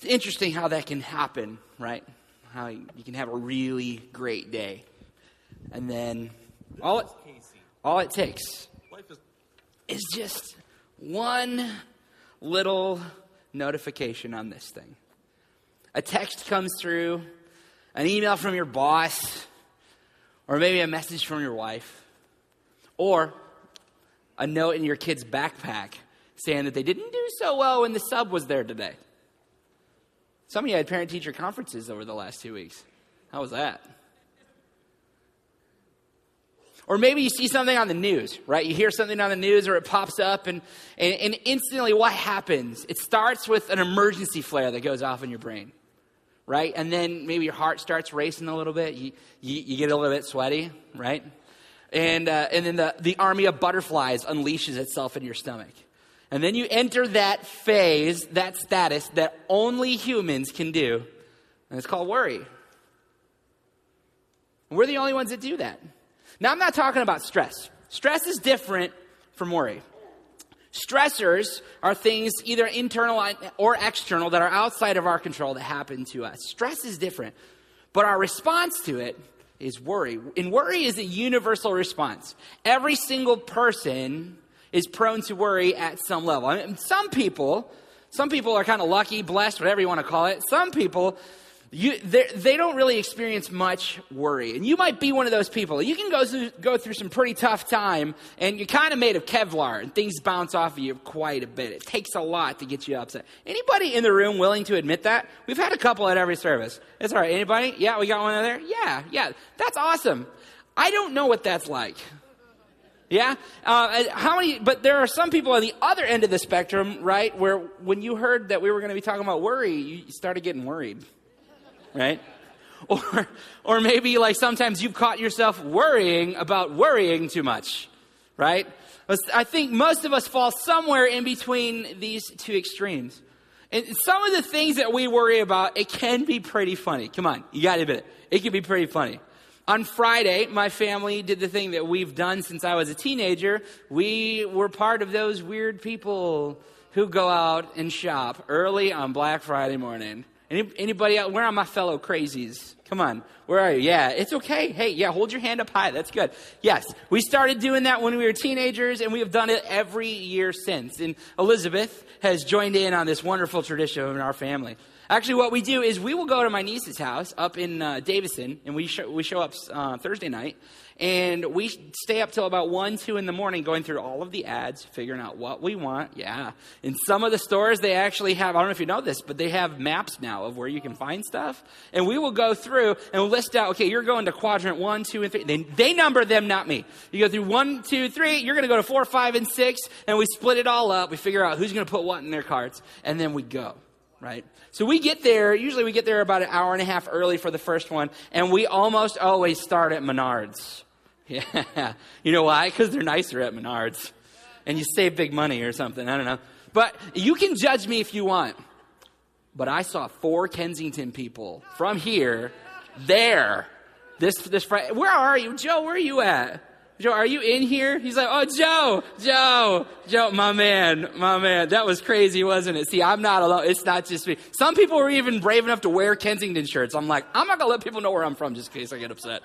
It's interesting how that can happen, right? How you can have a really great day. And then all it, all it takes is just one little notification on this thing. A text comes through, an email from your boss, or maybe a message from your wife, or a note in your kid's backpack saying that they didn't do so well when the sub was there today. Some of you had parent teacher conferences over the last two weeks. How was that? Or maybe you see something on the news, right? You hear something on the news or it pops up, and, and, and, instantly what happens? It starts with an emergency flare that goes off in your brain, right? And then maybe your heart starts racing a little bit. You, you, you get a little bit sweaty, right? And, uh, and then the, the army of butterflies unleashes itself in your stomach. And then you enter that phase, that status that only humans can do, and it's called worry. we're the only ones that do that. Now, I'm not talking about stress. Stress is different from worry. Stressors are things either internal or external that are outside of our control that happen to us. Stress is different, but our response to it is worry. And worry is a universal response. Every single person is prone to worry at some level. I mean, some people, some people are kind of lucky, blessed, whatever you want to call it. Some people you, they don't really experience much worry. And you might be one of those people. You can go through, go through some pretty tough time, and you're kind of made of Kevlar, and things bounce off of you quite a bit. It takes a lot to get you upset. Anybody in the room willing to admit that? We've had a couple at every service. It's all right. Anybody? Yeah, we got one there? Yeah, yeah. That's awesome. I don't know what that's like. Yeah? Uh, how many, but there are some people on the other end of the spectrum, right, where when you heard that we were going to be talking about worry, you started getting worried right? Or, or maybe like sometimes you've caught yourself worrying about worrying too much, right? I think most of us fall somewhere in between these two extremes. And some of the things that we worry about, it can be pretty funny. Come on, you gotta admit it. It can be pretty funny. On Friday, my family did the thing that we've done since I was a teenager. We were part of those weird people who go out and shop early on Black Friday morning. Any, anybody out? Where are my fellow crazies? Come on. Where are you? Yeah, it's okay. Hey, yeah, hold your hand up high. That's good. Yes, we started doing that when we were teenagers, and we have done it every year since. And Elizabeth has joined in on this wonderful tradition in our family. Actually, what we do is we will go to my niece's house up in uh, Davison, and we, show, we show up uh, Thursday night, and we stay up till about 1, 2 in the morning going through all of the ads, figuring out what we want. Yeah. In some of the stores, they actually have, I don't know if you know this, but they have maps now of where you can find stuff. And we will go through and list out, okay, you're going to quadrant 1, 2, and 3. They, they number them, not me. You go through 1, 2, 3, you're going to go to 4, 5, and 6, and we split it all up. We figure out who's going to put what in their carts, and then we go right? So we get there, usually we get there about an hour and a half early for the first one, and we almost always start at Menards. Yeah. You know why? Because they're nicer at Menards. And you save big money or something. I don't know. But you can judge me if you want. But I saw four Kensington people from here, there, this, this Friday. Where are you? Joe, where are you at? Joe, are you in here? He's like, oh, Joe, Joe, Joe, my man, my man. That was crazy, wasn't it? See, I'm not alone. It's not just me. Some people were even brave enough to wear Kensington shirts. I'm like, I'm not going to let people know where I'm from just in case I get upset.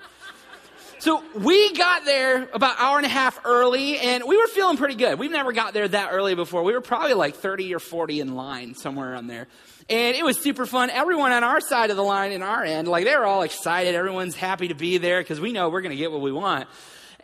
So we got there about hour and a half early and we were feeling pretty good. We've never got there that early before. We were probably like 30 or 40 in line somewhere around there. And it was super fun. Everyone on our side of the line in our end, like they were all excited. Everyone's happy to be there because we know we're going to get what we want.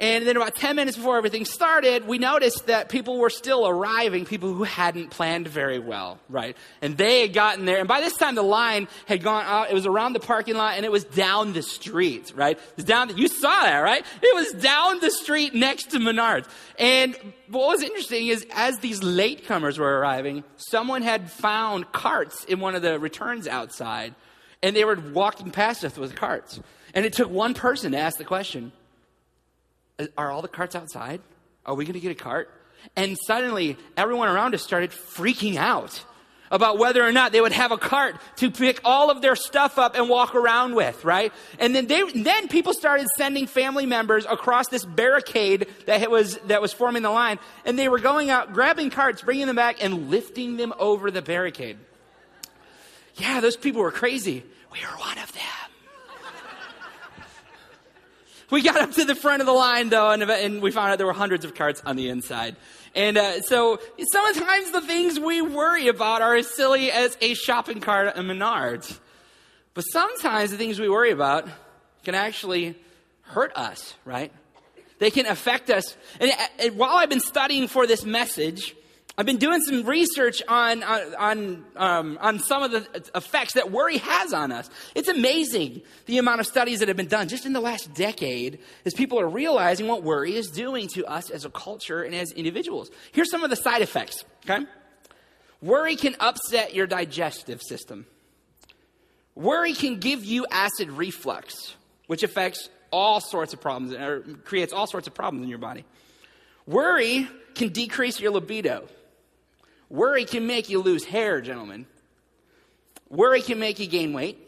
And then about 10 minutes before everything started, we noticed that people were still arriving, people who hadn't planned very well, right? And they had gotten there. And by this time, the line had gone out. It was around the parking lot and it was down the street, right? It was down, the, you saw that, right? It was down the street next to Menards. And what was interesting is as these latecomers were arriving, someone had found carts in one of the returns outside and they were walking past us with carts. And it took one person to ask the question, are all the carts outside? Are we going to get a cart? And suddenly, everyone around us started freaking out about whether or not they would have a cart to pick all of their stuff up and walk around with, right? And then they, then people started sending family members across this barricade that was, that was forming the line. And they were going out, grabbing carts, bringing them back, and lifting them over the barricade. Yeah, those people were crazy. We were one of them. We got up to the front of the line though, and, and we found out there were hundreds of carts on the inside. And uh, so sometimes the things we worry about are as silly as a shopping cart at Menards. But sometimes the things we worry about can actually hurt us, right? They can affect us. And, and while I've been studying for this message, I've been doing some research on, on, um, on some of the effects that worry has on us. It's amazing the amount of studies that have been done just in the last decade as people are realizing what worry is doing to us as a culture and as individuals. Here's some of the side effects, okay? Worry can upset your digestive system. Worry can give you acid reflux, which affects all sorts of problems, or creates all sorts of problems in your body. Worry can decrease your libido. Worry can make you lose hair, gentlemen. Worry can make you gain weight.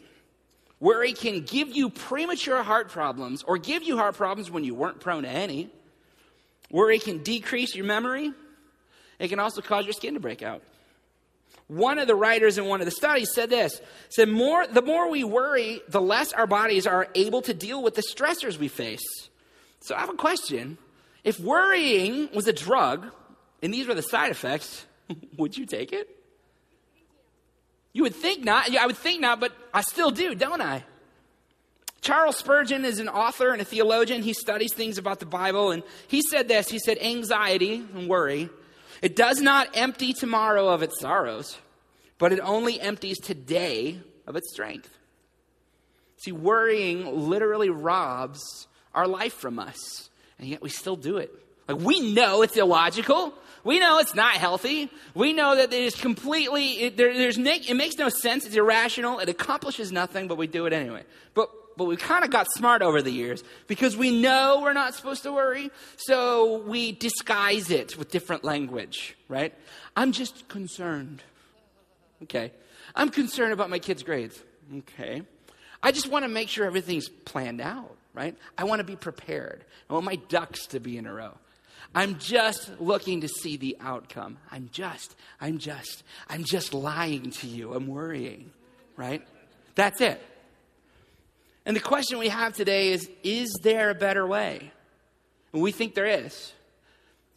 Worry can give you premature heart problems or give you heart problems when you weren't prone to any. Worry can decrease your memory. It can also cause your skin to break out. One of the writers in one of the studies said this said more the more we worry, the less our bodies are able to deal with the stressors we face. So I have a question. If worrying was a drug, and these were the side effects, would you take it? You would think not. I would think not, but I still do, don't I? Charles Spurgeon is an author and a theologian. He studies things about the Bible, and he said this. He said, Anxiety and worry, it does not empty tomorrow of its sorrows, but it only empties today of its strength. See, worrying literally robs our life from us, and yet we still do it. Like, we know it's illogical. We know it's not healthy. We know that it is completely, it, there, there's, it makes no sense. It's irrational. It accomplishes nothing, but we do it anyway. But, but we kind of got smart over the years because we know we're not supposed to worry. So we disguise it with different language, right? I'm just concerned. Okay. I'm concerned about my kids' grades. Okay. I just want to make sure everything's planned out, right? I want to be prepared. I want my ducks to be in a row. I'm just looking to see the outcome. I'm just, I'm just, I'm just lying to you. I'm worrying, right? That's it. And the question we have today is Is there a better way? And we think there is.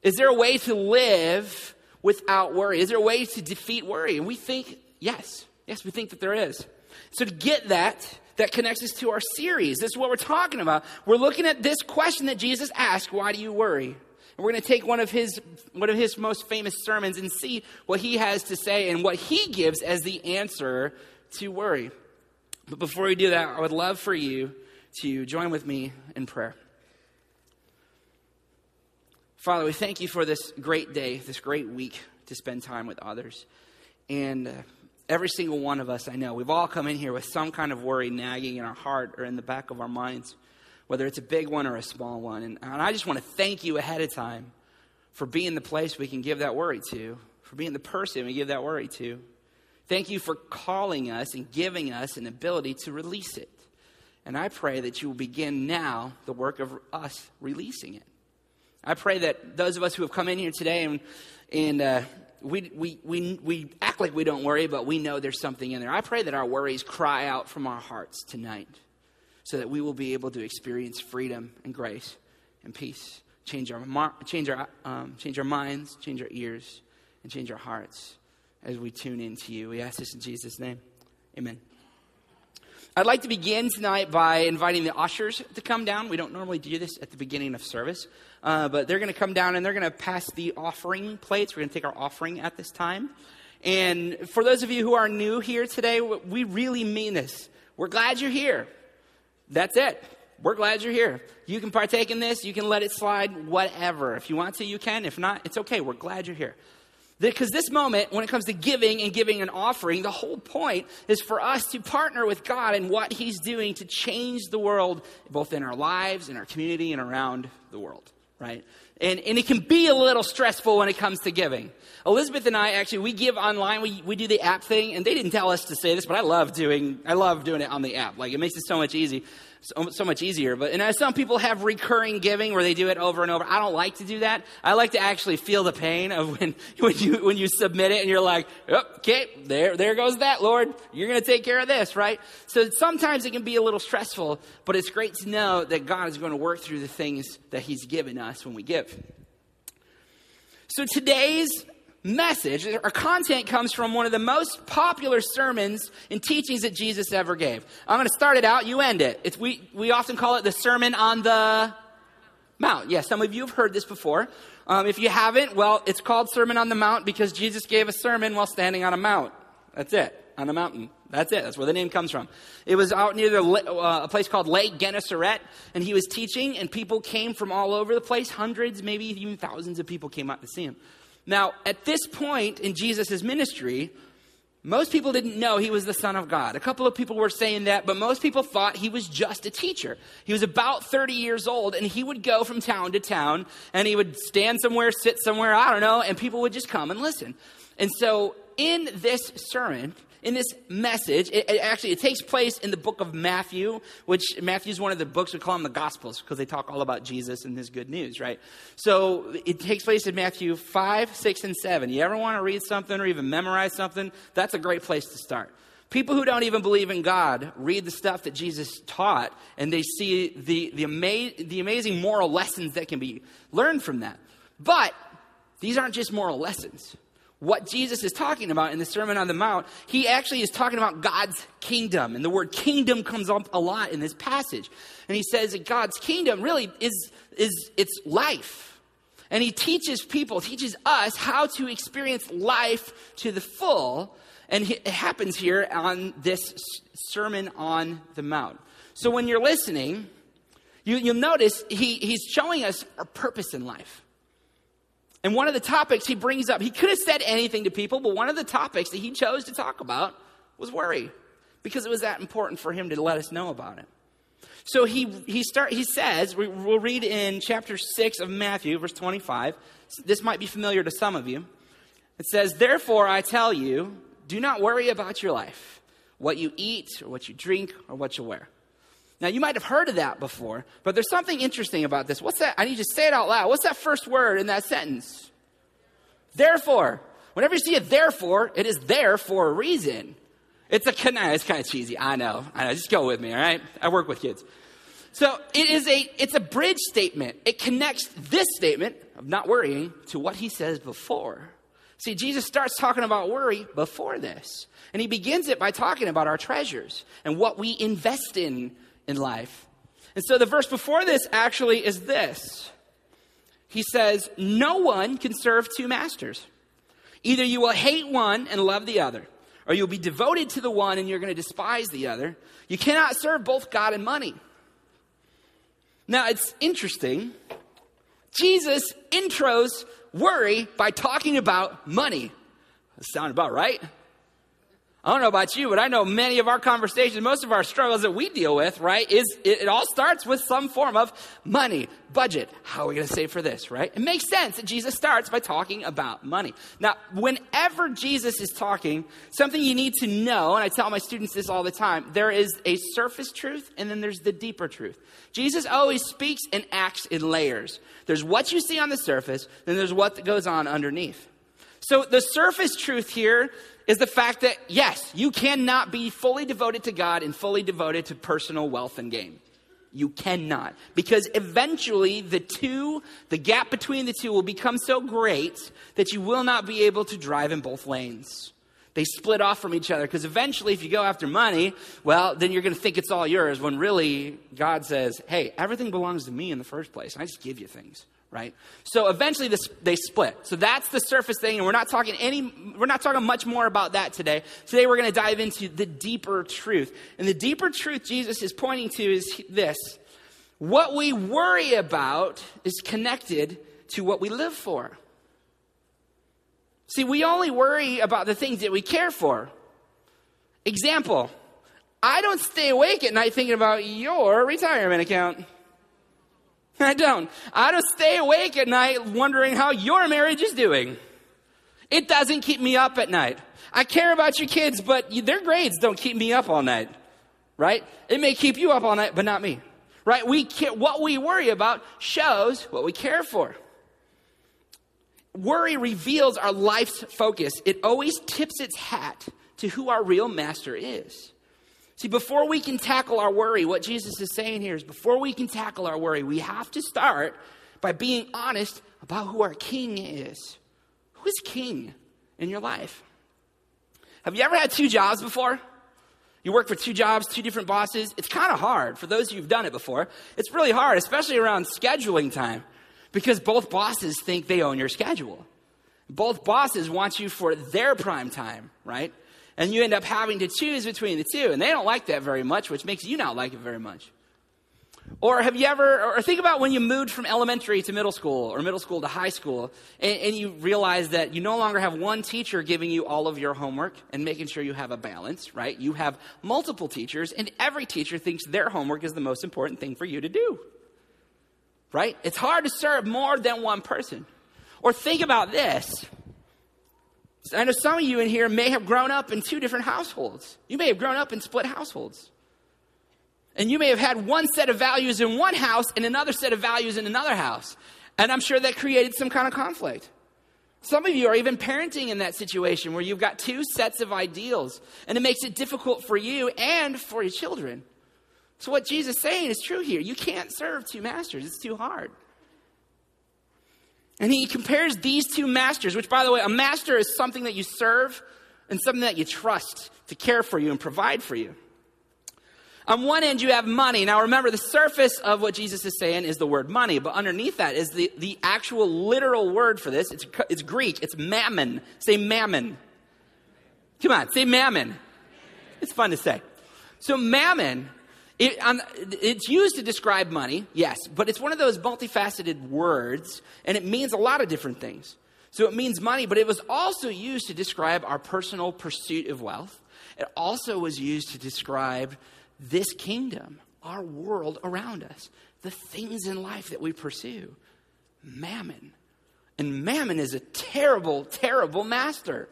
Is there a way to live without worry? Is there a way to defeat worry? And we think yes. Yes, we think that there is. So to get that, that connects us to our series. This is what we're talking about. We're looking at this question that Jesus asked Why do you worry? And we're going to take one of his one of his most famous sermons and see what he has to say and what he gives as the answer to worry. But before we do that, I would love for you to join with me in prayer. Father, we thank you for this great day, this great week to spend time with others. And uh, every single one of us, I know, we've all come in here with some kind of worry nagging in our heart or in the back of our minds whether it's a big one or a small one. And, and I just want to thank you ahead of time for being the place we can give that worry to, for being the person we give that worry to. Thank you for calling us and giving us an ability to release it. And I pray that you will begin now the work of us releasing it. I pray that those of us who have come in here today and, and uh, we, we, we, we act like we don't worry, but we know there's something in there. I pray that our worries cry out from our hearts tonight so that we will be able to experience freedom and grace and peace. Change our, change our, um, change our minds, change our ears, and change our hearts as we tune into you. We ask this in Jesus' name. Amen. I'd like to begin tonight by inviting the ushers to come down. We don't normally do this at the beginning of service, uh, but they're going to come down and they're going to pass the offering plates. We're going to take our offering at this time. And for those of you who are new here today, we really mean this. We're glad you're here. That's it. We're glad you're here. You can partake in this. You can let it slide, whatever. If you want to, you can. If not, it's okay. We're glad you're here. Because this moment, when it comes to giving and giving an offering, the whole point is for us to partner with God in what He's doing to change the world, both in our lives, in our community, and around the world, right? And, and it can be a little stressful when it comes to giving. Elizabeth and I actually, we give online, we, we do the app thing, and they didn't tell us to say this, but I love doing, I love doing it on the app. Like, it makes it so much easy. So, so much easier. But and uh, some people have recurring giving where they do it over and over. I don't like to do that. I like to actually feel the pain of when when you when you submit it and you're like, oh, okay, there there goes that Lord. You're going to take care of this, right? So sometimes it can be a little stressful, but it's great to know that God is going to work through the things that He's given us when we give. So today's message, our content comes from one of the most popular sermons and teachings that Jesus ever gave. I'm going to start it out, you end it. It's, we, we often call it the Sermon on the Mount. Yes, yeah, some of you have heard this before. Um, if you haven't, well, it's called Sermon on the Mount because Jesus gave a sermon while standing on a mount. That's it, on a mountain. That's it. That's where the name comes from. It was out near the, uh, a place called Lake Gennesaret, and he was teaching, and people came from all over the place. Hundreds, maybe even thousands of people came out to see him. Now, at this point in Jesus' ministry, most people didn't know he was the Son of God. A couple of people were saying that, but most people thought he was just a teacher. He was about 30 years old, and he would go from town to town, and he would stand somewhere, sit somewhere, I don't know, and people would just come and listen. And so, in this sermon, in this message, it, it, actually it takes place in the book of Matthew, which Matthew is one of the books we call them the Gospels because they talk all about Jesus and His good news, right? So it takes place in Matthew five, six, and seven. You ever want to read something or even memorize something? That's a great place to start. People who don't even believe in God read the stuff that Jesus taught, and they see the the, ama- the amazing moral lessons that can be learned from that. But these aren't just moral lessons what Jesus is talking about in the Sermon on the Mount, he actually is talking about God's kingdom. And the word kingdom comes up a lot in this passage. And he says that God's kingdom really is, is its life. And he teaches people, teaches us how to experience life to the full. And it happens here on this Sermon on the Mount. So when you're listening, you, you'll notice he, he's showing us our purpose in life. And one of the topics he brings up, he could have said anything to people, but one of the topics that he chose to talk about was worry because it was that important for him to let us know about it. So he, he, start, he says, we, we'll read in chapter 6 of Matthew, verse 25. This might be familiar to some of you. It says, Therefore I tell you, do not worry about your life, what you eat, or what you drink, or what you wear. Now, you might have heard of that before, but there's something interesting about this. What's that? I need you to say it out loud. What's that first word in that sentence? Therefore. Whenever you see a therefore, it is there for a reason. It's a it's kind of cheesy. I know. I know. Just go with me, all right? I work with kids. So it is a it's a bridge statement. It connects this statement of not worrying to what he says before. See, Jesus starts talking about worry before this. And he begins it by talking about our treasures and what we invest in in life. And so the verse before this actually is this He says, No one can serve two masters. Either you will hate one and love the other, or you'll be devoted to the one and you're going to despise the other. You cannot serve both God and money. Now, it's interesting. Jesus intros worry by talking about money. Sound about right? I don't know about you, but I know many of our conversations, most of our struggles that we deal with, right, is it, it all starts with some form of money, budget. How are we going to save for this, right? It makes sense that Jesus starts by talking about money. Now, whenever Jesus is talking, something you need to know, and I tell my students this all the time, there is a surface truth and then there's the deeper truth. Jesus always speaks and acts in layers. There's what you see on the surface, then there's what goes on underneath. So the surface truth here is the fact that, yes, you cannot be fully devoted to God and fully devoted to personal wealth and gain. You cannot. Because eventually the two, the gap between the two will become so great that you will not be able to drive in both lanes. They split off from each other because eventually, if you go after money, well, then you're going to think it's all yours when really God says, hey, everything belongs to me in the first place. And I just give you things right? So eventually this, they split. So that's the surface thing, and we're not talking any, we're not talking much more about that today. Today we're going to dive into the deeper truth. And the deeper truth Jesus is pointing to is this. What we worry about is connected to what we live for. See, we only worry about the things that we care for. Example, I don't stay awake at night thinking about your retirement account. I don't. I don't stay awake at night wondering how your marriage is doing. It doesn't keep me up at night. I care about your kids, but their grades don't keep me up all night. right? It may keep you up all night, but not me, right? We what we worry about shows what we care for. Worry reveals our life's focus. It always tips its hat to who our real master is. See, before we can tackle our worry, what Jesus is saying here is before we can tackle our worry, we have to start by being honest about who our king is. Who is king in your life? Have you ever had two jobs before? You work for two jobs, two different bosses. It's kind of hard for those of you who've done it before. It's really hard, especially around scheduling time, because both bosses think they own your schedule. Both bosses want you for their prime time, right? And you end up having to choose between the two. And they don't like that very much, which makes you not like it very much. Or have you ever, or think about when you moved from elementary to middle school or middle school to high school and, and, you realize that you no longer have one teacher giving you all of your homework and making sure you have a balance, right? You have multiple teachers and every teacher thinks their homework is the most important thing for you to do, right? It's hard to serve more than one person. Or think about this. I know some of you in here may have grown up in two different households. You may have grown up in split households. And you may have had one set of values in one house and another set of values in another house. And I'm sure that created some kind of conflict. Some of you are even parenting in that situation where you've got two sets of ideals, and it makes it difficult for you and for your children. So, what Jesus is saying is true here. You can't serve two masters, it's too hard. And he compares these two masters, which, by the way, a master is something that you serve and something that you trust to care for you and provide for you. On one end, you have money. Now, remember, the surface of what Jesus is saying is the word money, but underneath that is the, the actual literal word for this. It's, it's Greek, it's mammon. Say mammon. Come on, say mammon. It's fun to say. So, mammon, it, um, it's used to describe money, yes, but it's one of those multifaceted words, and it means a lot of different things. So, it means money, but it was also used to describe our personal pursuit of wealth. It also was used to describe this kingdom, our world around us, the things in life that we pursue. Mammon. And mammon is a terrible, terrible master.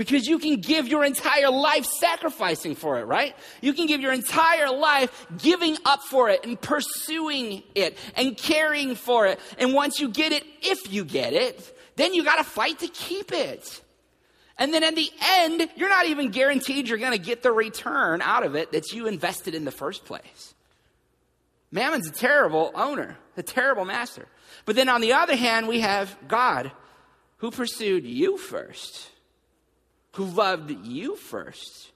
Because you can give your entire life sacrificing for it, right? You can give your entire life giving up for it and pursuing it and caring for it. And once you get it, if you get it, then you got to fight to keep it. And then at the end, you're not even guaranteed you're going to get the return out of it that you invested in the first place. Mammon's a terrible owner, a terrible master. But then on the other hand, we have God who pursued you first, who loved you first,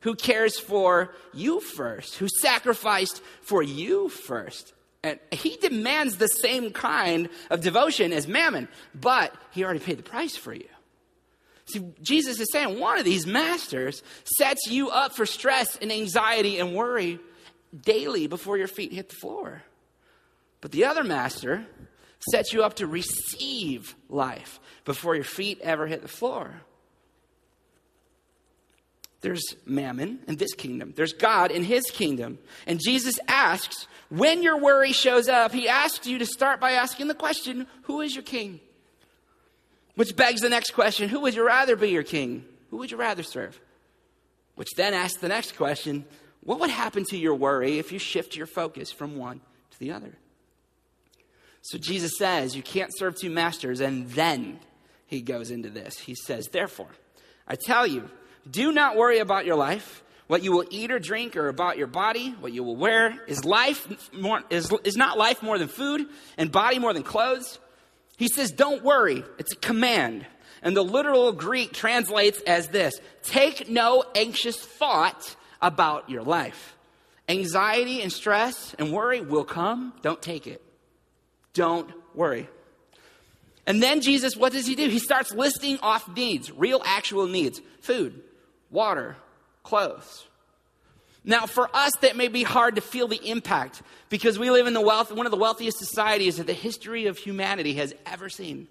who cares for you first, who sacrificed for you first. And he demands the same kind of devotion as Mammon, but he already paid the price for you. See, Jesus is saying one of these masters sets you up for stress and anxiety and worry daily before your feet hit the floor. But the other master sets you up to receive life before your feet ever hit the floor. There's mammon in this kingdom. There's God in his kingdom. And Jesus asks, when your worry shows up, he asks you to start by asking the question, who is your king? Which begs the next question who would you rather be your king? Who would you rather serve? Which then asks the next question what would happen to your worry if you shift your focus from one to the other? So Jesus says you can't serve two masters, and then he goes into this. He says, Therefore, I tell you, do not worry about your life, what you will eat or drink, or about your body, what you will wear. Is life more, is, is not life more than food, and body more than clothes? He says, Don't worry. It's a command. And the literal Greek translates as this Take no anxious thought about your life. Anxiety and stress and worry will come. Don't take it. Don't worry. And then Jesus, what does he do? He starts listing off needs, real actual needs food, water, clothes. Now, for us, that may be hard to feel the impact because we live in the wealth, one of the wealthiest societies that the history of humanity has ever seen.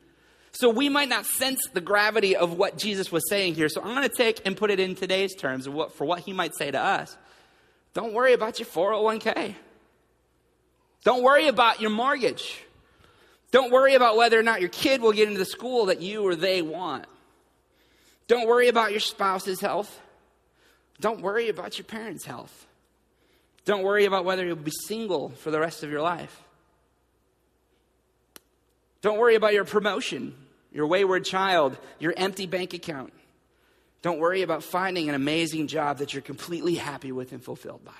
So we might not sense the gravity of what Jesus was saying here. So I'm going to take and put it in today's terms what, for what he might say to us. Don't worry about your 401k. Don't worry about your mortgage. Don't worry about whether or not your kid will get into the school that you or they want. Don't worry about your spouse's health. Don't worry about your parents' health. Don't worry about whether you'll be single for the rest of your life. Don't worry about your promotion, your wayward child, your empty bank account. Don't worry about finding an amazing job that you're completely happy with and fulfilled by.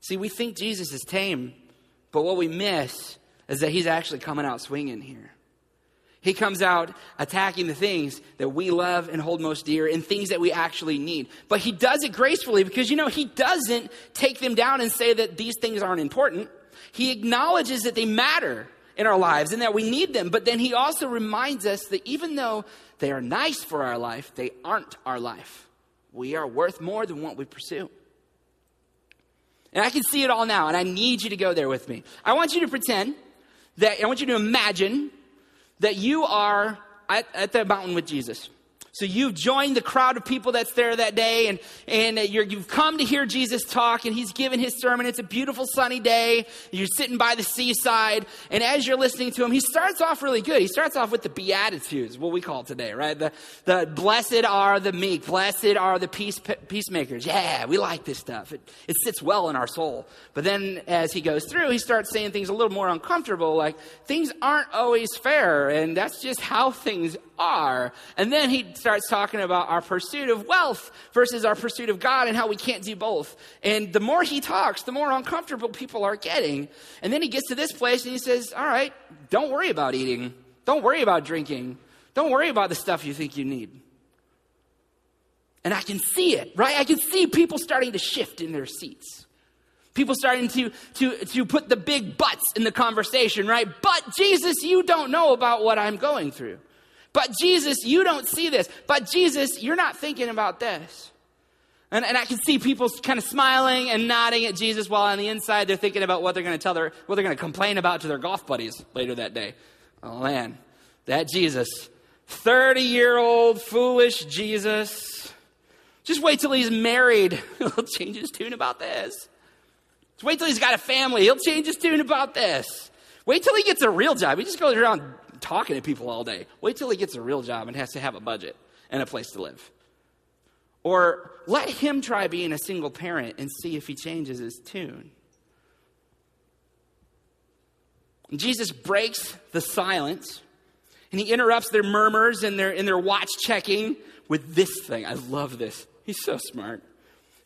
See, we think Jesus is tame, but what we miss is that he's actually coming out swinging here. He comes out attacking the things that we love and hold most dear and things that we actually need. But he does it gracefully because, you know, he doesn't take them down and say that these things aren't important. He acknowledges that they matter in our lives and that we need them. But then he also reminds us that even though they are nice for our life, they aren't our life. We are worth more than what we pursue. And I can see it all now, and I need you to go there with me. I want you to pretend that, I want you to imagine that you are at, at the mountain with Jesus. So you've joined the crowd of people that's there that day, and, and you have come to hear Jesus talk, and he's given his sermon. It's a beautiful sunny day. You're sitting by the seaside, and as you're listening to him, he starts off really good. He starts off with the Beatitudes, what we call today, right? The, the blessed are the meek, blessed are the peace, peacemakers. Yeah, we like this stuff. It, it sits well in our soul. But then as he goes through, he starts saying things a little more uncomfortable, like things aren't always fair, and that's just how things are. And then he starts talking about our pursuit of wealth versus our pursuit of God and how we can't do both. And the more he talks, the more uncomfortable people are getting. And then he gets to this place and he says, All right, don't worry about eating. Don't worry about drinking. Don't worry about the stuff you think you need. And I can see it, right? I can see people starting to shift in their seats. People starting to, to, to put the big buts in the conversation, right? But Jesus, you don't know about what I'm going through. But Jesus, you don't see this. But Jesus, you're not thinking about this. And, and I can see people kind of smiling and nodding at Jesus while on the inside they're thinking about what they're going to tell their, what they're going to complain about to their golf buddies later that day. Oh man, that Jesus, 30 year old foolish Jesus. Just wait till he's married. He'll change his tune about this. Just wait till he's got a family. He'll change his tune about this. Wait till he gets a real job. He just goes around talking to people all day. Wait till he gets a real job and has to have a budget and a place to live. Or let him try being a single parent and see if he changes his tune. Jesus breaks the silence and he interrupts their murmurs and their, and their watch checking with this thing. I love this. He's so smart.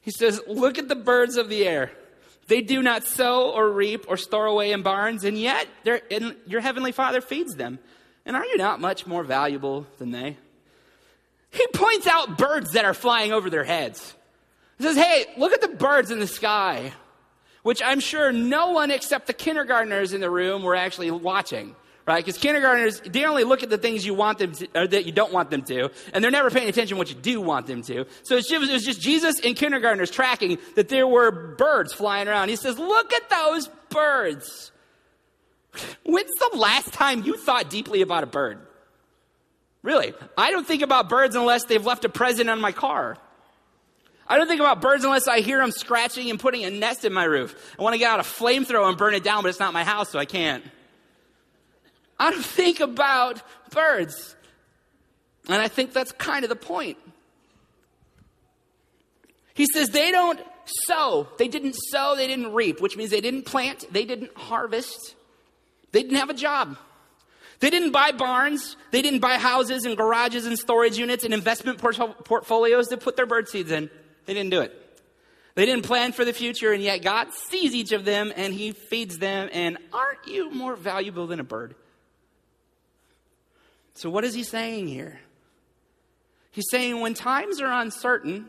He says, Look at the birds of the air. They do not sow or reap or store away in barns, and yet in, your heavenly Father feeds them. And are you not much more valuable than they? He points out birds that are flying over their heads. He says, Hey, look at the birds in the sky, which I'm sure no one except the kindergartners in the room were actually watching right? Because kindergartners, they only look at the things you want them to, or that you don't want them to, and they're never paying attention what you do want them to. So it's it was just Jesus and kindergartners tracking that there were birds flying around. He says, look at those birds. When's the last time you thought deeply about a bird? Really? I don't think about birds unless they've left a present on my car. I don't think about birds unless I hear them scratching and putting a nest in my roof. I want to get out a flamethrower and burn it down, but it's not my house, so I can't. I don't think about birds. And I think that's kind of the point. He says they don't sow. They didn't sow, they didn't reap, which means they didn't plant, they didn't harvest, they didn't have a job. They didn't buy barns, they didn't buy houses and garages and storage units and investment port- portfolios to put their bird seeds in. They didn't do it. They didn't plan for the future, and yet God sees each of them and He feeds them. And aren't you more valuable than a bird? So, what is he saying here? He's saying when times are uncertain,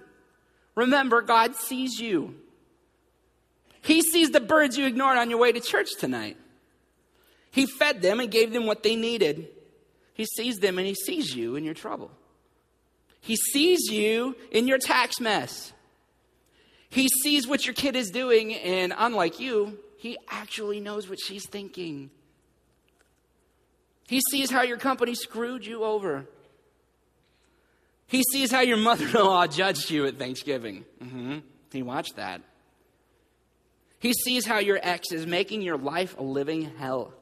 remember God sees you. He sees the birds you ignored on your way to church tonight. He fed them and gave them what they needed. He sees them and he sees you in your trouble. He sees you in your tax mess. He sees what your kid is doing, and unlike you, he actually knows what she's thinking. He sees how your company screwed you over. He sees how your mother in law judged you at Thanksgiving. Mm-hmm. He watched that. He sees how your ex is making your life a living hell.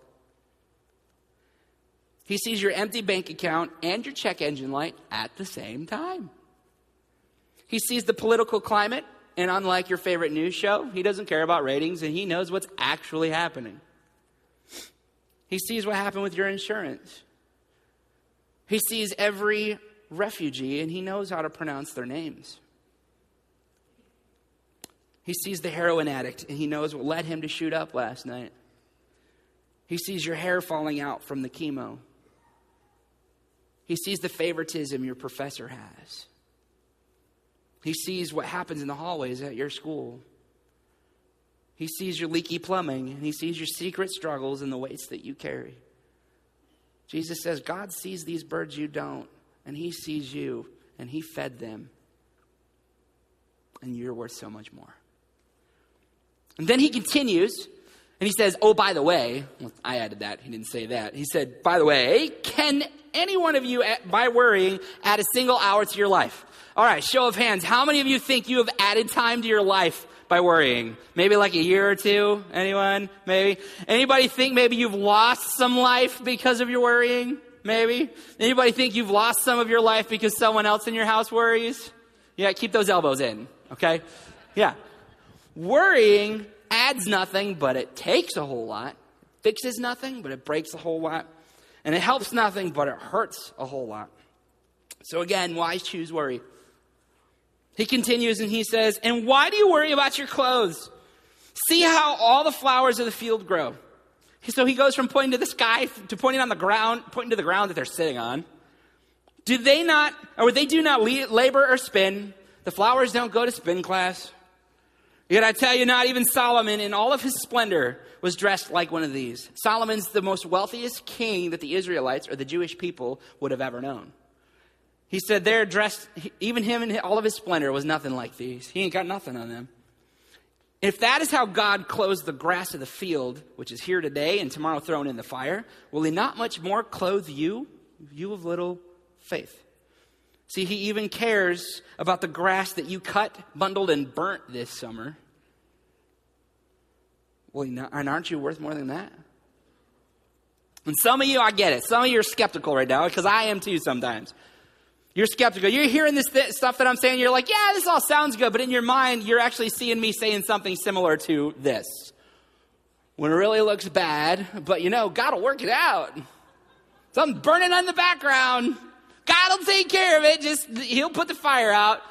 He sees your empty bank account and your check engine light at the same time. He sees the political climate And unlike your favorite news show, he doesn't care about ratings and he knows what's actually happening. He sees what happened with your insurance. He sees every refugee and he knows how to pronounce their names. He sees the heroin addict and he knows what led him to shoot up last night. He sees your hair falling out from the chemo. He sees the favoritism your professor has. He sees what happens in the hallways at your school. He sees your leaky plumbing and he sees your secret struggles and the weights that you carry. Jesus says, God sees these birds you don't, and he sees you, and he fed them. And you're worth so much more. And then he continues, and he says, Oh, by the way, well, I added that, he didn't say that. He said, By the way, can any one of you, by worrying, add a single hour to your life? All right, show of hands. How many of you think you have added time to your life by worrying? Maybe like a year or two? Anyone? Maybe? Anybody think maybe you've lost some life because of your worrying? Maybe? Anybody think you've lost some of your life because someone else in your house worries? Yeah, keep those elbows in, okay? Yeah. Worrying adds nothing, but it takes a whole lot. Fixes nothing, but it breaks a whole lot. And it helps nothing, but it hurts a whole lot. So again, why choose worry? He continues and he says, And why do you worry about your clothes? See how all the flowers of the field grow. So he goes from pointing to the sky to pointing on the ground, pointing to the ground that they're sitting on. Do they not, or they do not labor or spin? The flowers don't go to spin class. Yet I tell you, not even Solomon in all of his splendor was dressed like one of these. Solomon's the most wealthiest king that the Israelites or the Jewish people would have ever known. He said they're dressed, even him and all of his splendor was nothing like these. He ain't got nothing on them. If that is how God clothes the grass of the field, which is here today and tomorrow thrown in the fire, will he not much more clothe you, you of little faith? See, he even cares about the grass that you cut, bundled, and burnt this summer. Well, and aren't you worth more than that? And some of you, I get it. Some of you are skeptical right now, because I am too sometimes. You're skeptical. You're hearing this th- stuff that I'm saying. You're like, yeah, this all sounds good. But in your mind, you're actually seeing me saying something similar to this. When it really looks bad, but you know, God will work it out. Something burning on the background. God will take care of it. Just, He'll put the fire out.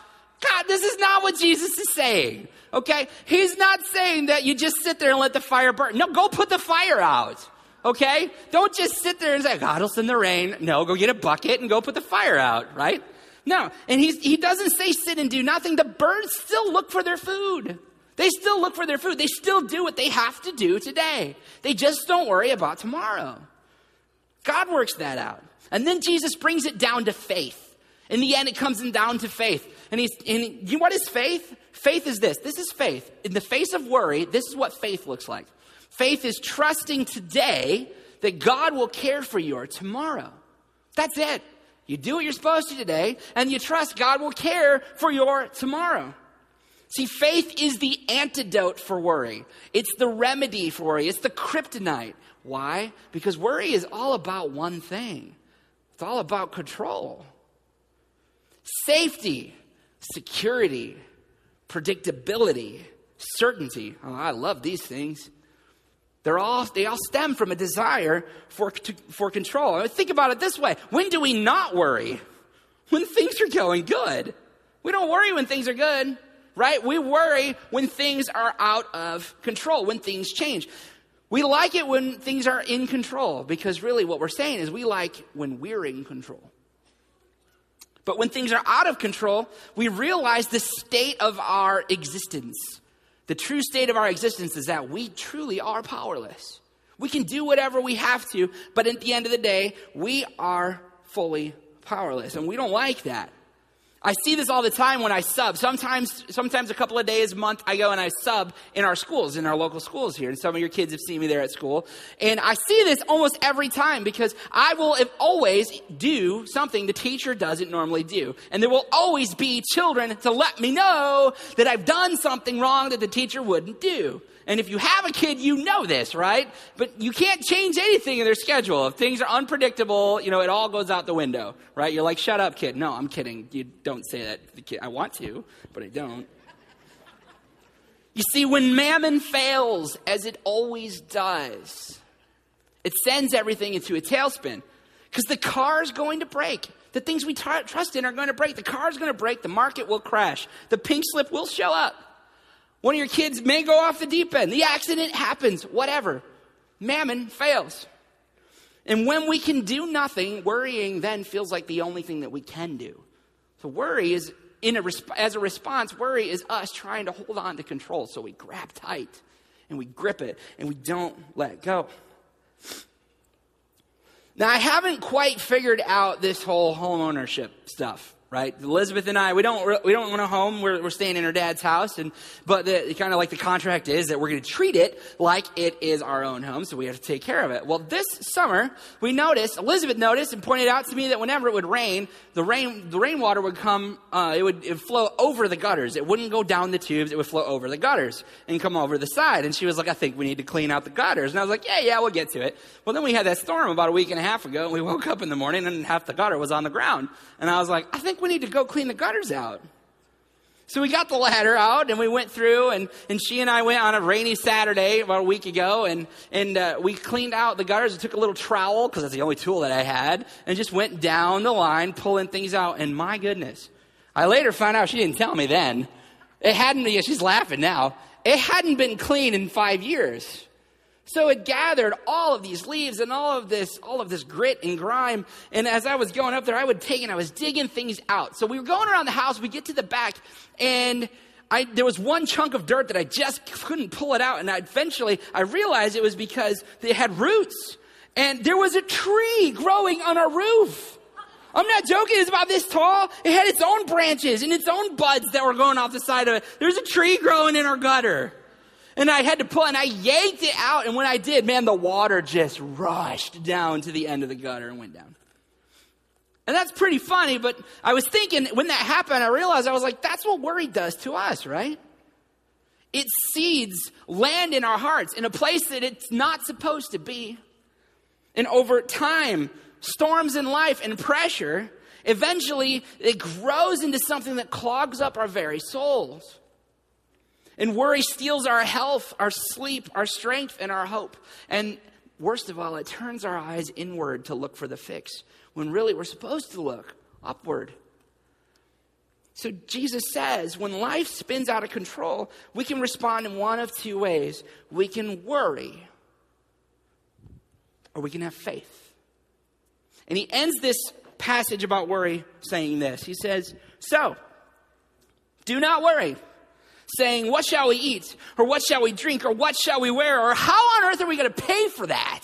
God, this is not what Jesus is saying. Okay? He's not saying that you just sit there and let the fire burn. No, go put the fire out. Okay? Don't just sit there and say, God will send the rain. No, go get a bucket and go put the fire out, right? No. And he's, he doesn't say sit and do nothing. The birds still look for their food. They still look for their food. They still do what they have to do today. They just don't worry about tomorrow. God works that out. And then Jesus brings it down to faith. In the end, it comes down to faith. And he's, and you know what is faith? Faith is this. This is faith. In the face of worry, this is what faith looks like. Faith is trusting today that God will care for you tomorrow. That's it. You do what you're supposed to today, and you trust God will care for your tomorrow. See, faith is the antidote for worry. It's the remedy for worry. It's the kryptonite. Why? Because worry is all about one thing. It's all about control. Safety, security, predictability, certainty. Oh, I love these things. They're all, they all stem from a desire for, to, for control. Think about it this way. When do we not worry? When things are going good. We don't worry when things are good, right? We worry when things are out of control, when things change. We like it when things are in control because really what we're saying is we like when we're in control. But when things are out of control, we realize the state of our existence. The true state of our existence is that we truly are powerless. We can do whatever we have to, but at the end of the day, we are fully powerless. And we don't like that. I see this all the time when I sub. Sometimes, sometimes a couple of days a month, I go and I sub in our schools, in our local schools here. And some of your kids have seen me there at school. And I see this almost every time because I will always do something the teacher doesn't normally do. And there will always be children to let me know that I've done something wrong that the teacher wouldn't do. And if you have a kid, you know this, right? But you can't change anything in their schedule. If things are unpredictable, you know, it all goes out the window, right? You're like, shut up, kid. No, I'm kidding. You don't say that to the kid. I want to, but I don't. You see, when mammon fails, as it always does, it sends everything into a tailspin because the car is going to break. The things we t- trust in are going to break. The car is going to break. The market will crash. The pink slip will show up. One of your kids may go off the deep end. The accident happens. Whatever. Mammon fails. And when we can do nothing, worrying then feels like the only thing that we can do. So worry is in a resp- as a response, worry is us trying to hold on to control. So we grab tight and we grip it and we don't let go. Now, I haven't quite figured out this whole home ownership stuff right? Elizabeth and I, we don't we don't want a home. We're, we're staying in her dad's house, and but the kind of like the contract is that we're going to treat it like it is our own home, so we have to take care of it. Well, this summer we noticed Elizabeth noticed and pointed out to me that whenever it would rain, the rain the rainwater would come, uh, it would it would flow over the gutters. It wouldn't go down the tubes. It would flow over the gutters and come over the side. And she was like, "I think we need to clean out the gutters." And I was like, "Yeah, yeah, we'll get to it." Well, then we had that storm about a week and a half ago, and we woke up in the morning and half the gutter was on the ground, and I was like, "I think we need to go clean the gutters out. So we got the ladder out and we went through and, and she and I went on a rainy Saturday about a week ago and, and uh, we cleaned out the gutters. We took a little trowel because that's the only tool that I had and just went down the line pulling things out. And my goodness, I later found out she didn't tell me then. It hadn't, yeah, she's laughing now. It hadn't been clean in five years. So it gathered all of these leaves and all of this, all of this grit and grime. And as I was going up there, I would take and I was digging things out. So we were going around the house. We get to the back and I, there was one chunk of dirt that I just couldn't pull it out. And I eventually I realized it was because it had roots and there was a tree growing on our roof. I'm not joking. It's about this tall. It had its own branches and its own buds that were going off the side of it. There's a tree growing in our gutter. And I had to pull, and I yanked it out. And when I did, man, the water just rushed down to the end of the gutter and went down. And that's pretty funny, but I was thinking when that happened, I realized I was like, that's what worry does to us, right? It seeds land in our hearts in a place that it's not supposed to be. And over time, storms in life and pressure, eventually it grows into something that clogs up our very souls. And worry steals our health, our sleep, our strength, and our hope. And worst of all, it turns our eyes inward to look for the fix when really we're supposed to look upward. So Jesus says when life spins out of control, we can respond in one of two ways. We can worry, or we can have faith. And he ends this passage about worry saying this He says, So, do not worry saying, What shall we eat? Or what shall we drink? Or what shall we wear? Or how on earth are we going to pay for that?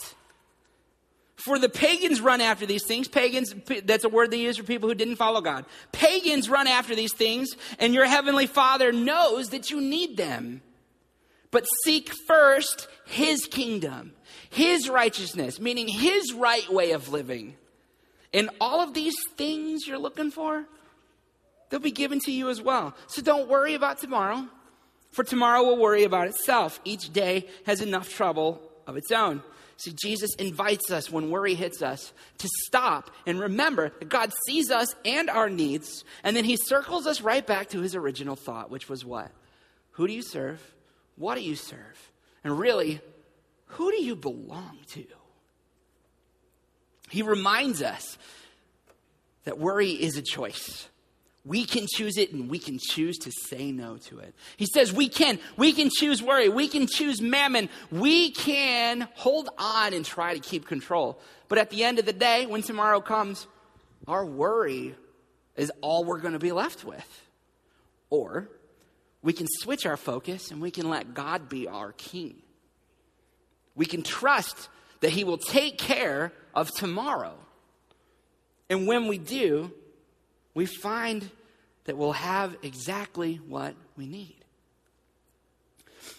For the pagans run after these things. Pagans, that's a word they use for people who didn't follow God. Pagans run after these things, and your heavenly Father knows that you need them. But seek first His kingdom, His righteousness, meaning His right way of living. And all of these things you're looking for, they'll be given to you as well. So don't worry about tomorrow. For tomorrow will worry about itself. Each day has enough trouble of its own. See, Jesus invites us when worry hits us to stop and remember that God sees us and our needs, and then he circles us right back to his original thought, which was what? Who do you serve? What do you serve? And really, who do you belong to? He reminds us that worry is a choice. We can choose it and we can choose to say no to it. He says we can. We can choose worry. We can choose mammon. We can hold on and try to keep control. But at the end of the day, when tomorrow comes, our worry is all we're going to be left with. Or we can switch our focus and we can let God be our king. We can trust that He will take care of tomorrow. And when we do, we find that we'll have exactly what we need.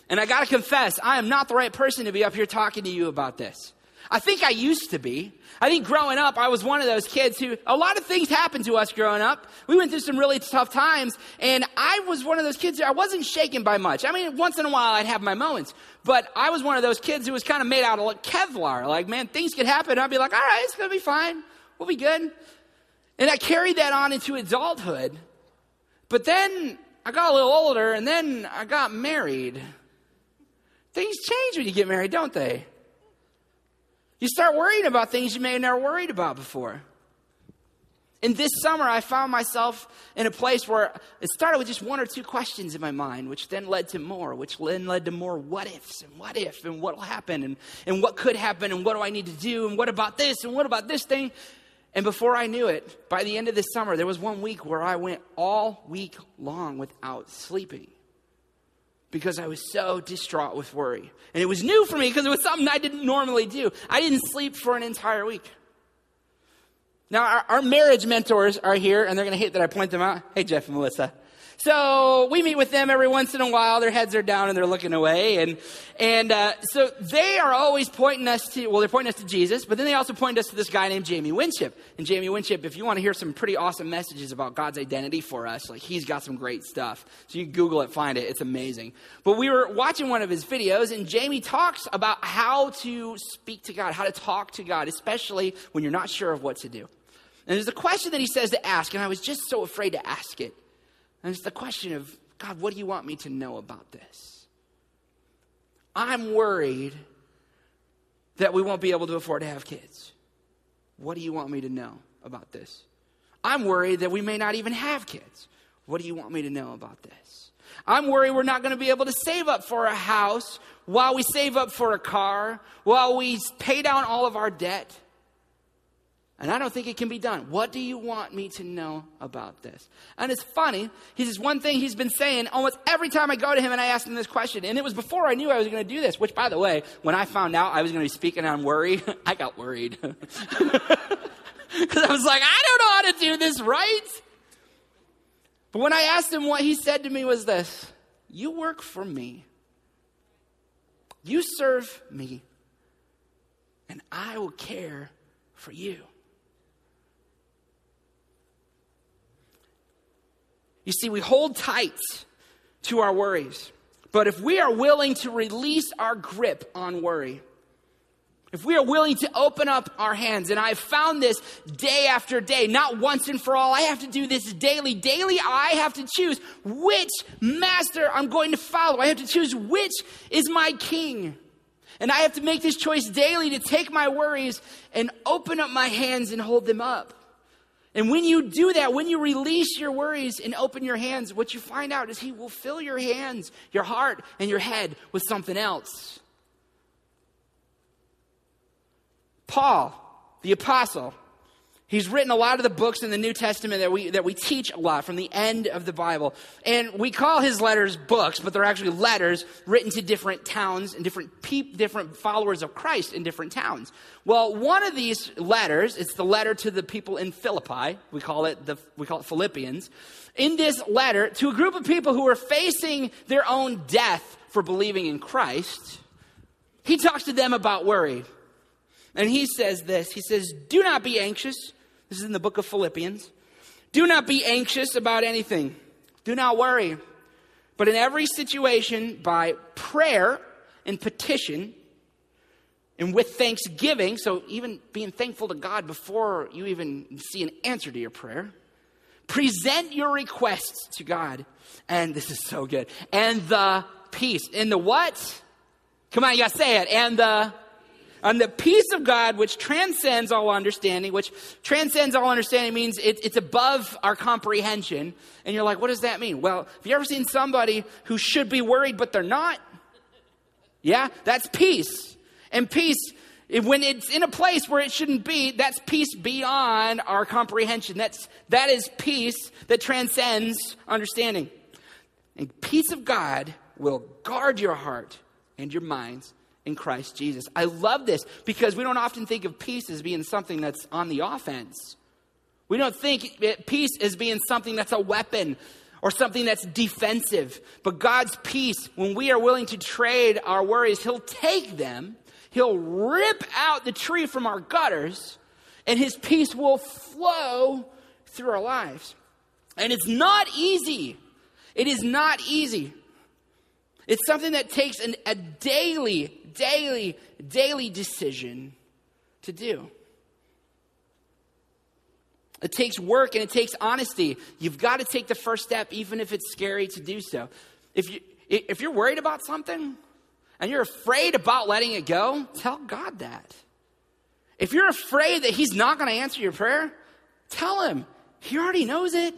And I gotta confess, I am not the right person to be up here talking to you about this. I think I used to be. I think growing up, I was one of those kids who, a lot of things happened to us growing up. We went through some really tough times, and I was one of those kids who I wasn't shaken by much. I mean, once in a while I'd have my moments, but I was one of those kids who was kind of made out of like Kevlar. Like, man, things could happen. I'd be like, all right, it's gonna be fine. We'll be good. And I carried that on into adulthood. But then I got a little older and then I got married. Things change when you get married, don't they? You start worrying about things you may have never worried about before. And this summer, I found myself in a place where it started with just one or two questions in my mind, which then led to more, which then led to more what ifs and what if and what will happen and, and what could happen and what do I need to do and what about this and what about this thing. And before I knew it, by the end of the summer, there was one week where I went all week long without sleeping because I was so distraught with worry. And it was new for me because it was something I didn't normally do. I didn't sleep for an entire week. Now, our, our marriage mentors are here, and they're going to hate that I point them out. Hey, Jeff and Melissa. So we meet with them every once in a while. Their heads are down and they're looking away, and and uh, so they are always pointing us to well, they're pointing us to Jesus, but then they also point us to this guy named Jamie Winship. And Jamie Winship, if you want to hear some pretty awesome messages about God's identity for us, like he's got some great stuff. So you Google it, find it. It's amazing. But we were watching one of his videos, and Jamie talks about how to speak to God, how to talk to God, especially when you're not sure of what to do. And there's a question that he says to ask, and I was just so afraid to ask it. And it's the question of, God, what do you want me to know about this? I'm worried that we won't be able to afford to have kids. What do you want me to know about this? I'm worried that we may not even have kids. What do you want me to know about this? I'm worried we're not going to be able to save up for a house while we save up for a car, while we pay down all of our debt. And I don't think it can be done. What do you want me to know about this? And it's funny. He says one thing he's been saying almost every time I go to him and I ask him this question. And it was before I knew I was going to do this, which, by the way, when I found out I was going to be speaking on worry, I got worried. Because I was like, I don't know how to do this right. But when I asked him, what he said to me was this You work for me, you serve me, and I will care for you. You see, we hold tight to our worries. But if we are willing to release our grip on worry, if we are willing to open up our hands, and I've found this day after day, not once and for all, I have to do this daily. Daily, I have to choose which master I'm going to follow. I have to choose which is my king. And I have to make this choice daily to take my worries and open up my hands and hold them up. And when you do that, when you release your worries and open your hands, what you find out is He will fill your hands, your heart, and your head with something else. Paul, the apostle, He's written a lot of the books in the New Testament that we, that we teach a lot from the end of the Bible. And we call his letters books, but they're actually letters written to different towns and different peop, different followers of Christ in different towns. Well, one of these letters, it's the letter to the people in Philippi. We call it the, we call it Philippians. In this letter, to a group of people who are facing their own death for believing in Christ, he talks to them about worry. And he says this, he says, do not be anxious this is in the book of Philippians. Do not be anxious about anything. Do not worry. But in every situation, by prayer and petition, and with thanksgiving, so even being thankful to God before you even see an answer to your prayer, present your requests to God. And this is so good. And the peace. And the what? Come on, you gotta say it. And the and the peace of God, which transcends all understanding, which transcends all understanding means it, it's above our comprehension. And you're like, what does that mean? Well, have you ever seen somebody who should be worried, but they're not? Yeah, that's peace. And peace, when it's in a place where it shouldn't be, that's peace beyond our comprehension. That's, that is peace that transcends understanding. And peace of God will guard your heart and your minds in Christ Jesus. I love this because we don't often think of peace as being something that's on the offense. We don't think peace as being something that's a weapon or something that's defensive. But God's peace, when we are willing to trade our worries, He'll take them, He'll rip out the tree from our gutters, and His peace will flow through our lives. And it's not easy. It is not easy. It's something that takes an, a daily daily, daily decision to do. It takes work and it takes honesty. You've got to take the first step, even if it's scary to do so. If, you, if you're worried about something and you're afraid about letting it go, tell God that. If you're afraid that He's not going to answer your prayer, tell Him. He already knows it.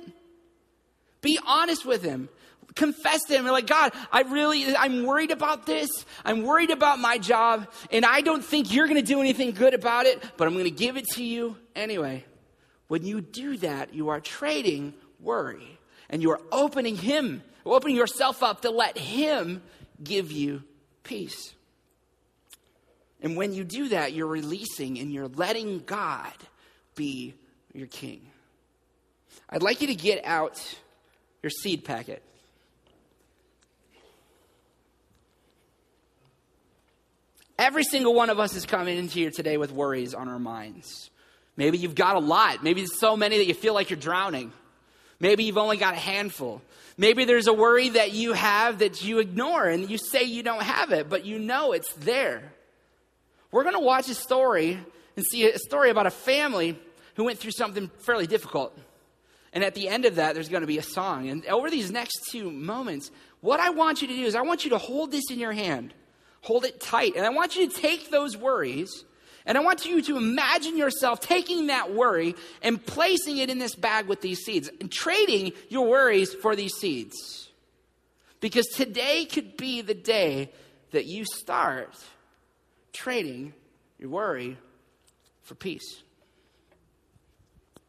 Be honest with Him. Confess to Him. You're like, God, I really, I'm worried about this. I'm worried about my job, and I don't think you're going to do anything good about it, but I'm going to give it to you anyway. When you do that, you are trading worry and you are opening Him, opening yourself up to let Him give you peace. And when you do that, you're releasing and you're letting God be your king. I'd like you to get out your seed packet. Every single one of us is coming into here today with worries on our minds. Maybe you've got a lot. Maybe it's so many that you feel like you're drowning. Maybe you've only got a handful. Maybe there's a worry that you have that you ignore and you say you don't have it, but you know it's there. We're going to watch a story and see a story about a family who went through something fairly difficult. And at the end of that, there's going to be a song. And over these next two moments, what I want you to do is I want you to hold this in your hand, hold it tight. And I want you to take those worries and I want you to imagine yourself taking that worry and placing it in this bag with these seeds and trading your worries for these seeds. Because today could be the day that you start trading your worry for peace.